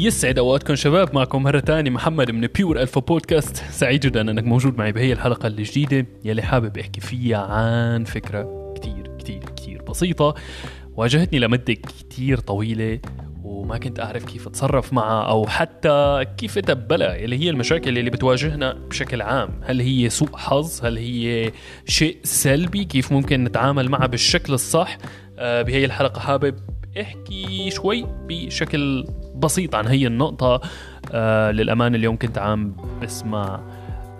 يسعد أوقاتكم شباب. معكم مرة ثانية محمد من بيور الفا بودكاست سعيد جدا أنك موجود معي بهي الحلقة الجديدة. يلي حابب أحكي فيها عن فكرة كتير كتير كتير بسيطة. واجهتني لمدة كتير طويلة وما كنت أعرف كيف أتصرف معها أو حتى كيف أتبلها اللي هي المشاكل اللي بتواجهنا بشكل عام. هل هي سوء حظ؟ هل هي شيء سلبي؟ كيف ممكن نتعامل معها بالشكل الصح؟ آه، بهي الحلقة حابب احكي شوي بشكل بسيط عن هي النقطة. آه للأمانة اليوم كنت عم بسمع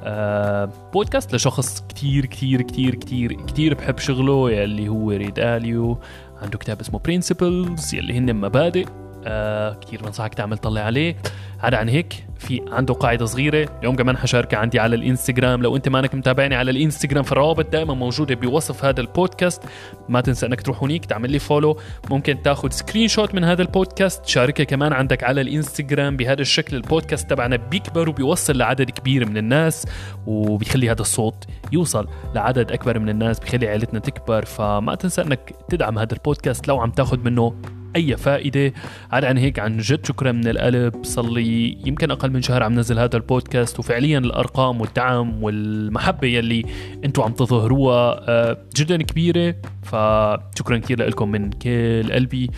آه بودكاست لشخص كتير كتير كتير كتير كتير بحب شغله يلي هو راي داليو. عنده كتاب اسمه Principles يلي هن مبادئ. آه كتير بنصحك تعمل طلع عليه. عدا عن هيك في عنده قاعدة صغيرة. اليوم كمان حشاركها عندي على الإنستغرام. لو أنت مانك متابعني على الإنستغرام فالروابط دائما موجودة بوصف هذا البودكاست. ما تنسى أنك تروح هونيك تعمل لي follow ممكن تاخذ screenshot من هذا البودكاست. تشاركها كمان عندك على الإنستغرام. بهذا الشكل البودكاست تبعنا بيكبر وبيوصل لعدد كبير من الناس وبيخلي هذا الصوت يوصل لعدد أكبر من الناس بيخلي عائلتنا تكبر. فما تنسى أنك تدعم هذا البودكاست لو عم تاخذ منه أي فائدة. عاد عن هيك عن جد شكرا من القلب. صار لي يمكن أقل من شهر عم نزل هذا البودكاست وفعليا الأرقام والدعم والمحبة يلي أنتم عم تظهروها آه، جدا كبيرة. فشكرا كثير لكم من كل قلبي.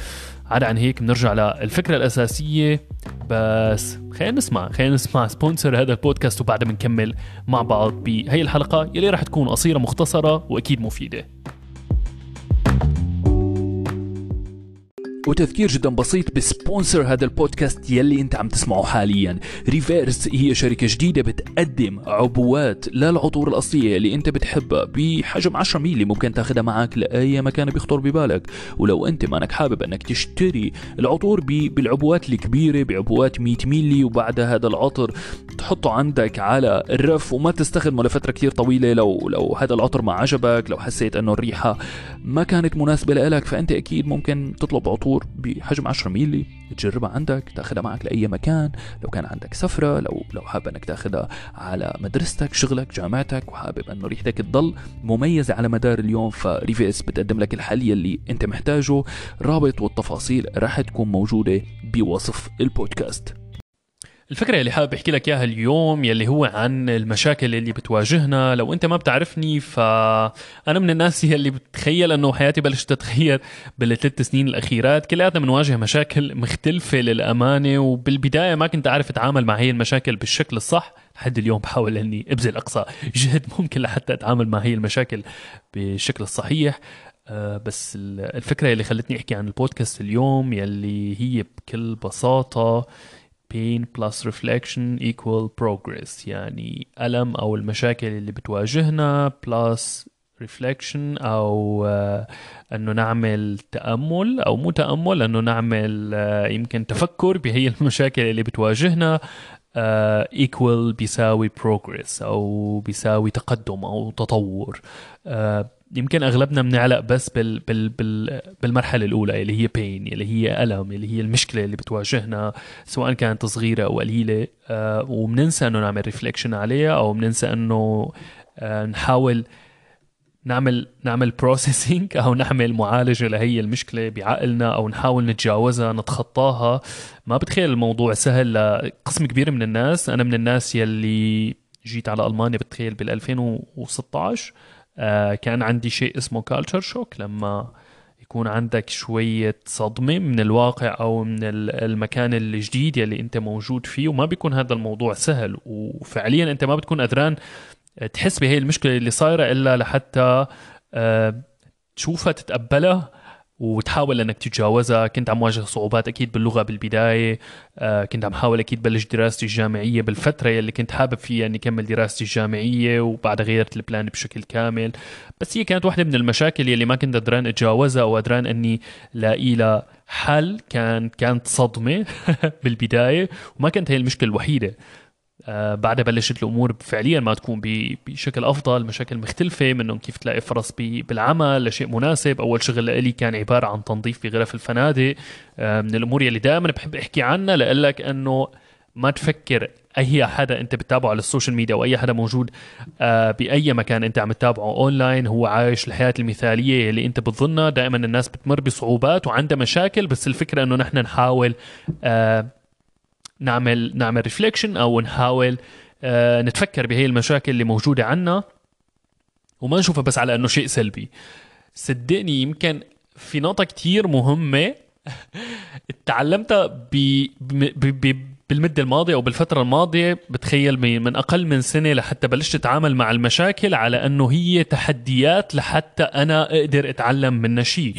عاد عن هيك بنرجع للفكرة الأساسية. بس خلينا نسمع خلينا نسمع sponsor هذا البودكاست وبعدها بنكمل مع بعض بهي الحلقة يلي راح تكون قصيرة مختصرة وأكيد مفيدة. وتذكير جدا بسيط ب sponsor هذا البودكاست يلي أنت عم تسمعه حاليا. ريفيرس هي شركة جديدة بتقدم عبوات للعطور الأصلية اللي أنت بتحبها بحجم 10 ميلي ممكن تاخدها معك لأي مكان بيخطر ببالك. ولو أنت مانك حابب أنك تشتري العطور بالعبوات الكبيرة بعبوات 100 ميلي وبعدها هذا العطر تحطه عندك على الرف وما تستخدمه لفترة كثير طويلة. لو لو هذا العطر ما عجبك لو حسيت إنه الريحة ما كانت مناسبة لك فأنت أكيد ممكن تطلب عطور عطور بحجم 10 ميلي تجربها عندك تاخذها معك لأي مكان. لو كان عندك سفرة لو لو حابب إنك تاخذها على مدرستك شغلك جامعتك وحابب إنه ريحتك تضل مميزة على مدار اليوم فريفيرس بتقدم لك الحل يلي أنت محتاجه. رابط والتفاصيل راح تكون موجودة بوصف البودكاست. الفكرة اللي حابب أحكي لك إياها اليوم يلي هو عن المشاكل اللي بتواجهنا. لو أنت ما بتعرفني فأنا من الناس يلي بتخيل إنه حياتي بلشت تتغير بالثلاث سنين الأخيرات. كلياتنا بنواجه مشاكل مختلفة للأمانة وبالبداية ما كنت أعرف أتعامل مع هي المشاكل بالشكل الصح. لحد اليوم بحاول إني أبذل أقصى جهد ممكن لحتى أتعامل مع هي المشاكل بالشكل الصحيح. أه بس الفكرة اللي خلتني أحكي عن البودكاست اليوم يلي هي بكل بساطة pain plus reflection equal progress. يعني ألم أو المشاكل اللي بتواجهنا plus reflection أو uh, أنه نعمل تأمل أو مو تأمل أنه نعمل uh, يمكن تفكر بهي المشاكل اللي بتواجهنا uh, equal بيساوي progress أو بيساوي تقدم أو تطور. يمكن أغلبنا بنعلق بس بال بال بال بالمرحلة الأولى اللي هي بين اللي هي ألم اللي هي المشكلة اللي بتواجهنا سواء كانت صغيرة أو قليلة آه وبننسى إنه نعمل ريفليكشن عليها أو بننسى إنه آه نحاول نعمل نعمل processing أو نعمل معالجة لهي المشكلة بعقلنا أو نحاول نتجاوزها نتخطاها. ما بتخيل الموضوع سهل لقسم كبير من الناس. أنا من الناس يلي جيت على ألمانيا بتخيل بال 2016 آه كان عندي شيء اسمه culture shock لما يكون عندك شوية صدمة من الواقع أو من المكان الجديد يلي أنت موجود فيه وما بيكون هذا الموضوع سهل. وفعليا أنت ما بتكون قدران تحس بهي المشكلة اللي صايرة إلا لحتى آه تشوفها تتقبلها وتحاول إنك تتجاوزها. كنت عم واجه صعوبات أكيد باللغة بالبداية آه كنت عم حاول أكيد بلش دراستي الجامعية بالفترة يلي كنت حابب فيها إني كمل دراستي الجامعية وبعدها غيرت ال plan بشكل كامل. بس هي كانت واحدة من المشاكل يلي ما كنت قدران أتجاوزها أو قدران إني لاقي لها حل. كان كانت صدمة بالبداية وما كانت هي المشكلة الوحيدة. بعدها بلشت الأمور فعليا ما تكون بشكل أفضل مشاكل مختلفة منهم كيف تلاقي فرص بالعمل لشيء مناسب. أول شغل لي كان عبارة عن تنظيف بغرف الفنادق. آه من الأمور يلي دائما بحب أحكي عنها لأقول لك إنه ما تفكر أي حدا أنت بتتابعه على ال social media أو أي حدا موجود آه بأي مكان أنت عم تتابعه أونلاين. هو عايش الحياة المثالية اللي أنت بتظنها. دائما الناس بتمر بصعوبات وعندها مشاكل بس الفكرة إنه نحن نحاول آه نعمل نعمل ريفليكشن أو نحاول آه، نتفكر بهي المشاكل اللي موجودة عنا وما نشوفها بس على إنه شيء سلبي صدقني يمكن في نقطة كتير مهمة تعلمتها. بالمدة الماضية أو بالفترة الماضية بتخيل من أقل من سنة لحتى بلشت أتعامل مع المشاكل على أنه هي تحديات لحتى أنا أقدر أتعلم منها شيء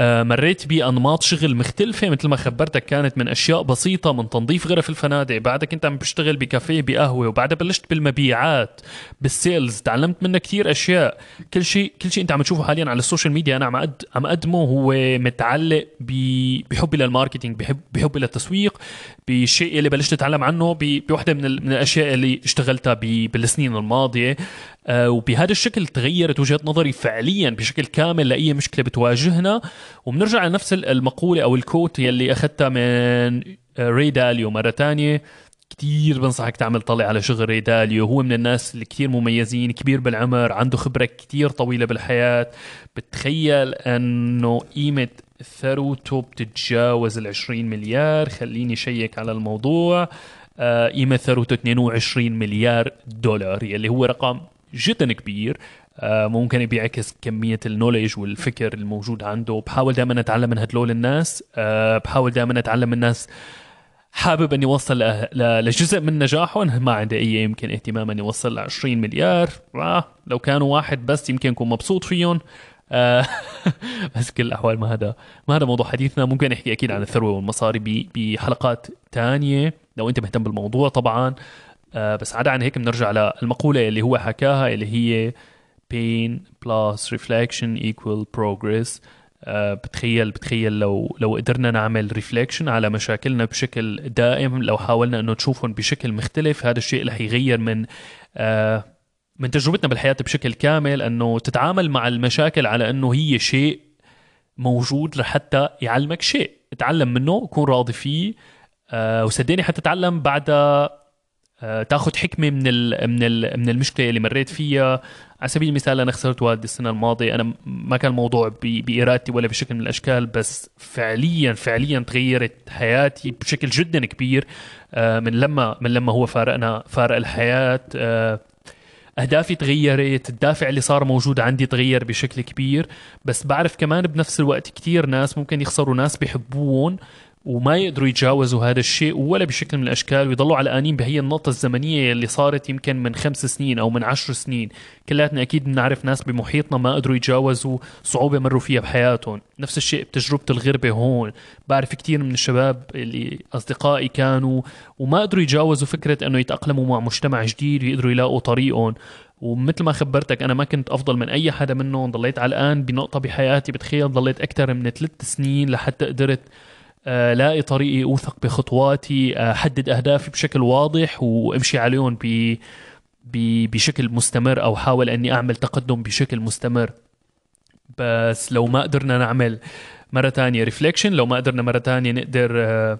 آه مريت بأنماط شغل مختلفة مثل ما خبرتك كانت من أشياء بسيطة من تنظيف غرف الفنادق بعدها كنت عم بشتغل بكافيه بقهوة وبعدها بلشت بالمبيعات بال sales تعلمت منها كثير أشياء. كل شيء كل شيء أنت عم تشوفه حاليا على ال social media أنا عم عم أقدمه هو متعلق بحبي لل marketing بحب بحبي للتسويق بالشيء اللي بلشت اتعلم عنه بوحدة من, من الأشياء اللي اشتغلتها بالسنين الماضية. آه، وبهذا الشكل تغيرت وجهة نظري فعليا بشكل كامل لأي مشكلة بتواجهنا. وبنرجع لنفس المقولة أو ال quote يلي أخذتها من ري داليو مرة ثانية كتير بنصحك تعمل طلع على شغل ري داليو هو من الناس اللي كتير مميزين كبير بالعمر عنده خبرة كتير طويلة بالحياة. بتخيل أنه قيمة ثروته بتتجاوز ال 20 مليار. خليني شيك على الموضوع. آه، قيمة ثروته 22 مليار دولار يلي هو رقم جدا كبير. آه، ممكن بيعكس كمية النولج والفكر الموجود عنده. بحاول دائما أتعلم من هدول الناس. آه، بحاول دائما أتعلم من الناس حابب اني اوصل لجزء من نجاحهم ما عندي أي يمكن اهتمام اني اوصل ل 20 مليار. لو كانوا واحد بس يمكن أكون مبسوط فيهم. آه، بس كل الأحوال ما هذا ما هذا موضوع حديثنا. ممكن نحكي أكيد عن الثروة والمصاري بحلقات تانية لو أنت مهتم بالموضوع طبعا. آه، بس عدا عن هيك بنرجع للمقولة اللي هو حكاها اللي هي pain plus reflection equal progress. آه، بتخيل بتخيل لو لو قدرنا نعمل ريفليكشن على مشاكلنا بشكل دائم لو حاولنا إنه نشوفهم بشكل مختلف هذا الشيء رح يغير من من تجربتنا بالحياة بشكل كامل إنه تتعامل مع المشاكل على إنه هي شيء موجود لحتى يعلمك شيء. اتعلم منه كون راضي فيه آه وصدقني حتتعلم بعدها آه تاخذ حكمة من ال من ال من المشكلة اللي مريت فيها. على سبيل المثال أنا خسرت والدي السنة الماضية. أنا ما كان الموضوع بإرادتي ولا بشكل من الأشكال بس فعليا فعليا تغيرت حياتي بشكل جدا كبير. آه من لما من لما هو فارقنا فارق الحياة. آه أهدافي تغيرت الدافع اللي صار موجود عندي تغير بشكل كبير. بس بعرف كمان بنفس الوقت كتير ناس ممكن يخسروا ناس بيحبوهم وما يقدروا يتجاوزوا هذا الشيء ولا بشكل من الأشكال ويضلوا علقانين بهي النقطة الزمنية اللي صارت يمكن من خمس سنين أو من عشر سنين. كلياتنا أكيد بنعرف ناس بمحيطنا ما قدروا يتجاوزوا صعوبة مروا فيها بحياتهم. نفس الشيء بتجربة الغربة هون. بعرف كثير من الشباب اللي أصدقائي كانوا وما قدروا يتجاوزوا فكرة إنه يتأقلموا مع مجتمع جديد ويقدروا يلاقوا طريقهم. ومثل ما خبرتك أنا ما كنت أفضل من أي حدا منهم. ضليت علقان بنقطة بحياتي بتخيل ضليت أكثر من ثلاث سنين لحتى قدرت لاقي طريقي أوثق بخطواتي أحدد أهدافي بشكل واضح وأمشي عليهم ب بشكل مستمر أو حاول أني أعمل تقدم بشكل مستمر. بس لو ما قدرنا نعمل مرة ثانية reflection لو ما قدرنا مرة ثانية نقدر آه،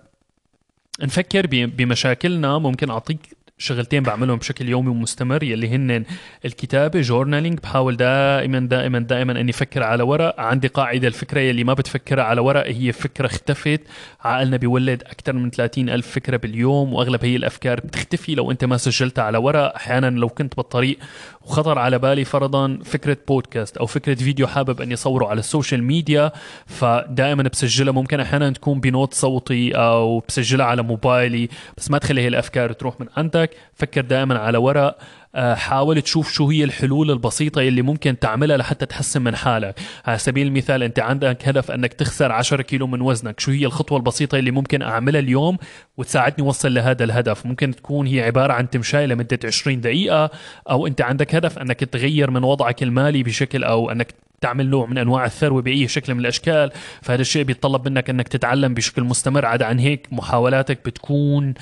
نفكر بمشاكلنا ممكن أعطيك شغلتين بعملهم بشكل يومي ومستمر يلي هن الكتابة journaling بحاول دائما دائما دائما إني أفكر على ورق عندي قاعدة الفكرة يلي ما بتفكرها على ورق هي فكرة اختفت. عقلنا بيولد أكثر من 30 ألف فكرة باليوم وأغلب هي الأفكار بتختفي لو أنت ما سجلتها على ورق أحيانا لو كنت بالطريق وخطر على بالي فرضا فكرة بودكاست أو فكرة فيديو حابب إني أصوره على السوشيال ميديا فدائما بسجلها. ممكن أحيانا تكون ب note صوتي أو بسجلها على موبايلي بس ما تخلي هي الأفكار تروح من عندك. فكر دائما على ورق آه، حاول تشوف شو هي الحلول البسيطة اللي ممكن تعملها لحتى تحسن من حالك. على سبيل المثال أنت عندك هدف أنك تخسر 10 كيلو من وزنك. شو هي الخطوة البسيطة اللي ممكن أعملها اليوم وتساعدني أوصل لهذا الهدف؟ ممكن تكون هي عبارة عن تمشاي لمدة 20 دقيقة أو أنت عندك هدف أنك تغير من وضعك المالي بشكل أو أنك تعمل نوع من أنواع الثروة باي شكل من الأشكال. فهذا الشيء بيتطلب منك أنك تتعلم بشكل مستمر. عدا عن هيك محاولاتك بتكون آه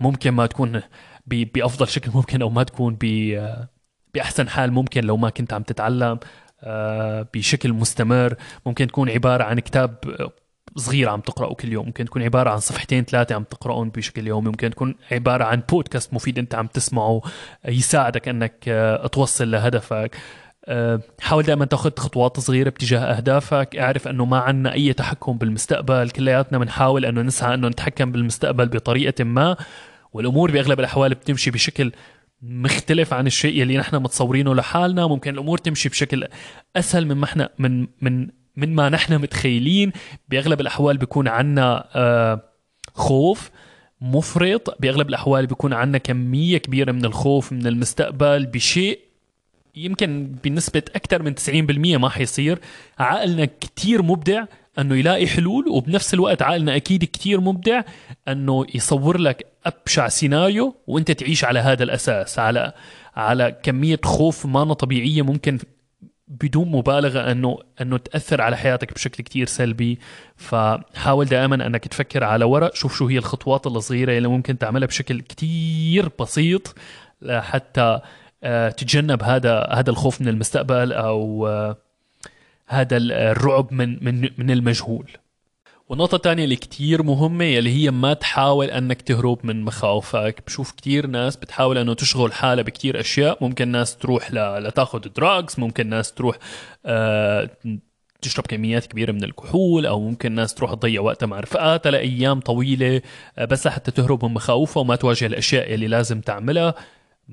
ممكن ما تكون بأفضل شكل ممكن أو ما تكون بأحسن حال ممكن لو ما كنت عم تتعلم آه، بشكل مستمر. ممكن تكون عبارة عن كتاب صغير عم تقرأه كل يوم. ممكن تكون عبارة عن صفحتين ثلاثة عم تقرأهم بشكل يومي ممكن تكون عبارة عن بودكاست مفيد أنت عم تسمعه يساعدك أنك آه، توصل لهدفك. آه، حاول دائما تاخذ خطوات صغيرة باتجاه أهدافك اعرف إنه ما عندنا أي تحكم بالمستقبل. كلياتنا بنحاول إنه نسعى إنه نتحكم بالمستقبل بطريقة ما والأمور بأغلب الأحوال بتمشي بشكل مختلف عن الشيء اللي نحن متصورينه لحالنا. ممكن الأمور تمشي بشكل أسهل من ما إحنا من من من ما نحن متخيلين. بأغلب الأحوال بيكون عندنا آه خوف مفرط. بأغلب الأحوال بيكون عندنا كمية كبيرة من الخوف من المستقبل بشيء يمكن بنسبة أكثر من 90% ما حيصير. عقلنا كتير مبدع أنه يلاقي حلول وبنفس الوقت عقلنا أكيد كتير مبدع أنه يصور لك أبشع سيناريو وأنت تعيش على هذا الأساس على على كمية خوف ما طبيعية ممكن بدون مبالغة أنه أنه تأثر على حياتك بشكل كتير سلبي. فحاول دائما أنك تفكر على ورق شوف شو هي الخطوات الصغيرة اللي ممكن تعملها بشكل كتير بسيط لحتى تتجنب هذا هذا الخوف من المستقبل أو آه، هذا الرعب من من من المجهول. والنقطة الثانية اللي كتير مهمة يلي هي ما تحاول أنك تهرب من مخاوفك. بشوف كتير ناس بتحاول إنه تشغل حالها بكتير أشياء. ممكن ناس تروح ل... لتاخذ دراجز ممكن ناس تروح آه تشرب كميات كبيرة من الكحول أو ممكن ناس تروح تضيع وقتها مع رفقاتها لأيام طويلة آه، بس لحتى تهرب من مخاوفها وما تواجه الأشياء اللي لازم تعملها.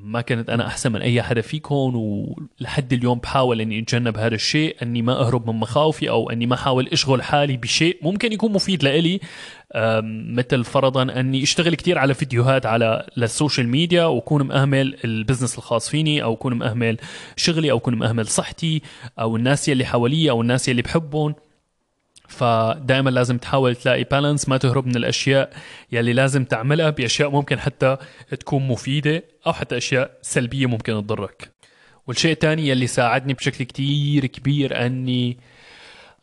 ما كنت أنا أحسن من أي حدا فيكم ولحد اليوم بحاول إني أتجنب هذا الشيء إني ما أهرب من مخاوفي أو إني ما أحاول أشغل حالي بشيء ممكن يكون مفيد لإلي. مثل فرضا إني أشتغل كتير على فيديوهات على للسوشيال ميديا وأكون مأهمل ال business الخاص فيني أو أكون مأهمل شغلي أو أكون مأهمل صحتي أو الناس يلي حواليا أو الناس يلي بحبهم. فدائما لازم تحاول تلاقي balance ما تهرب من الأشياء يلي لازم تعملها بأشياء ممكن حتى تكون مفيدة أو حتى أشياء سلبية ممكن تضرك. والشيء الثاني يلي ساعدني بشكل كتير كبير أني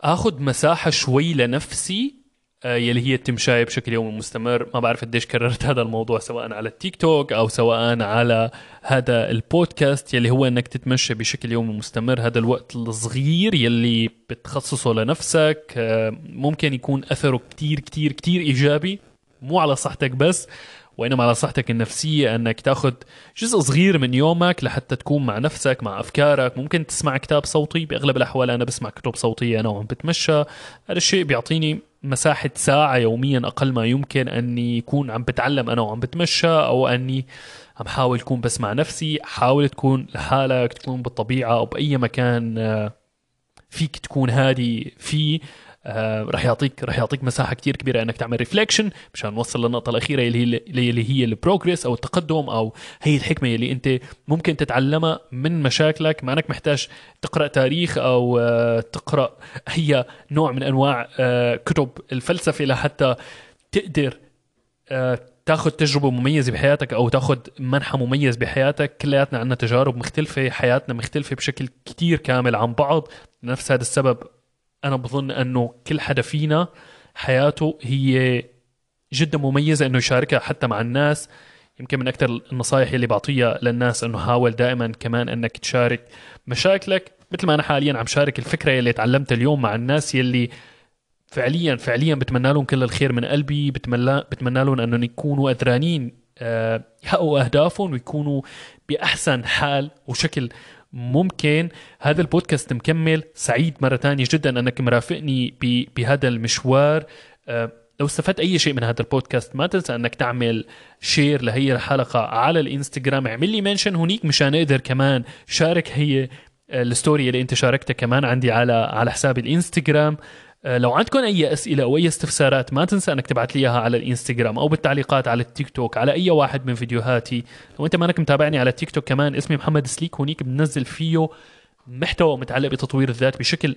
آخذ مساحة شوي لنفسي يلي هي التمشاية بشكل يومي مستمر. ما بعرف قديش كررت هذا الموضوع سواء على التيك توك أو سواء على هذا البودكاست يلي هو أنك تتمشى بشكل يومي مستمر. هذا الوقت الصغير يلي بتخصصه لنفسك آه، ممكن يكون أثره كتير كتير كتير إيجابي. مو على صحتك بس وإنما على صحتك النفسية أنك تاخذ جزء صغير من يومك لحتى تكون مع نفسك مع أفكارك. ممكن تسمع كتاب صوتي بأغلب الأحوال أنا بسمع كتب صوتية أنا وعم بتمشى. هذا الشيء بيعطيني مساحة ساعة يوميا أقل ما يمكن أني يكون عم بتعلم أنا وعم بتمشى أو أني عم حاول تكون بس مع نفسي. حاول تكون لحالك تكون بالطبيعة أو بأي مكان آه، فيك تكون هادي فيه. آه رح يعطيك رح يعطيك مساحة كتير كبيرة إنك تعمل reflection مشان نوصل للنقطة الأخيرة اللي هي اللي هي ال progress أو التقدم أو هي الحكمة اللي أنت ممكن تتعلمها من مشاكلك. ما أنك محتاج تقرأ تاريخ أو آه تقرأ هي نوع من أنواع آه كتب الفلسفة لحتى تقدر آه تاخذ تجربة مميزة بحياتك أو تاخذ منحى مميز بحياتك. كلياتنا عندنا تجارب مختلفة حياتنا مختلفة بشكل كتير كامل عن بعض. لنفس هذا السبب أنا بظن أنه كل حدا فينا حياته هي جدا مميزة إنه يشاركها حتى مع الناس. يمكن من أكثر النصائح اللي بعطيها للناس إنه حاول دائما كمان إنك تشارك مشاكلك. مثل ما أنا حاليا عم شارك الفكرة اللي تعلمتها اليوم مع الناس يلي فعليا فعليا بتمنى لهم كل الخير من قلبي. بتمنى بتمنى لهم إنهم يكونوا قدرانين آه، يحققوا أهدافهم ويكونوا بأحسن حال وشكل ممكن هذا البودكاست مكمل سعيد مرة تانية جدا أنك مرافقني بهذا المشوار. أه لو استفدت أي شيء من هذا البودكاست ما تنسى أنك تعمل share لهي الحلقة على الإنستغرام. اعمل لي mention هونيك مشان أقدر كمان شارك هي ال story اللي أنت شاركتها كمان عندي على على حساب الإنستغرام. لو عندكم أي أسئلة أو أي استفسارات ما تنسى إنك تبعت لي إياها على الإنستغرام أو بالتعليقات على التيك توك على أي واحد من فيديوهاتي. لو أنت مانك متابعني على التيك توك كمان اسمي محمد سليك هونيك بنزل فيه محتوى متعلق بتطوير الذات بشكل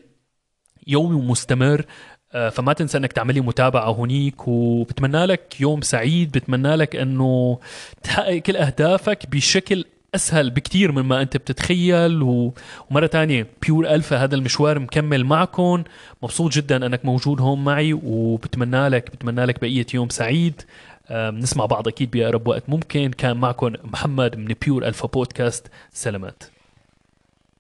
يومي ومستمر. آه، فما تنسى إنك تعملي متابعة هونيك وبتمنى لك يوم سعيد بتمنى لك إنه تحقق كل أهدافك بشكل أسهل بكثير مما أنت بتتخيل ومرة تانية بيور ألفا هذا المشوار مكمل معكم مبسوط جدا أنك موجود هون معي وبتمنى لك بتمنى لك بقية يوم سعيد. نسمع بعض أكيد باقرب وقت ممكن. كان معكم محمد من بيور ألفا بودكاست سلامات.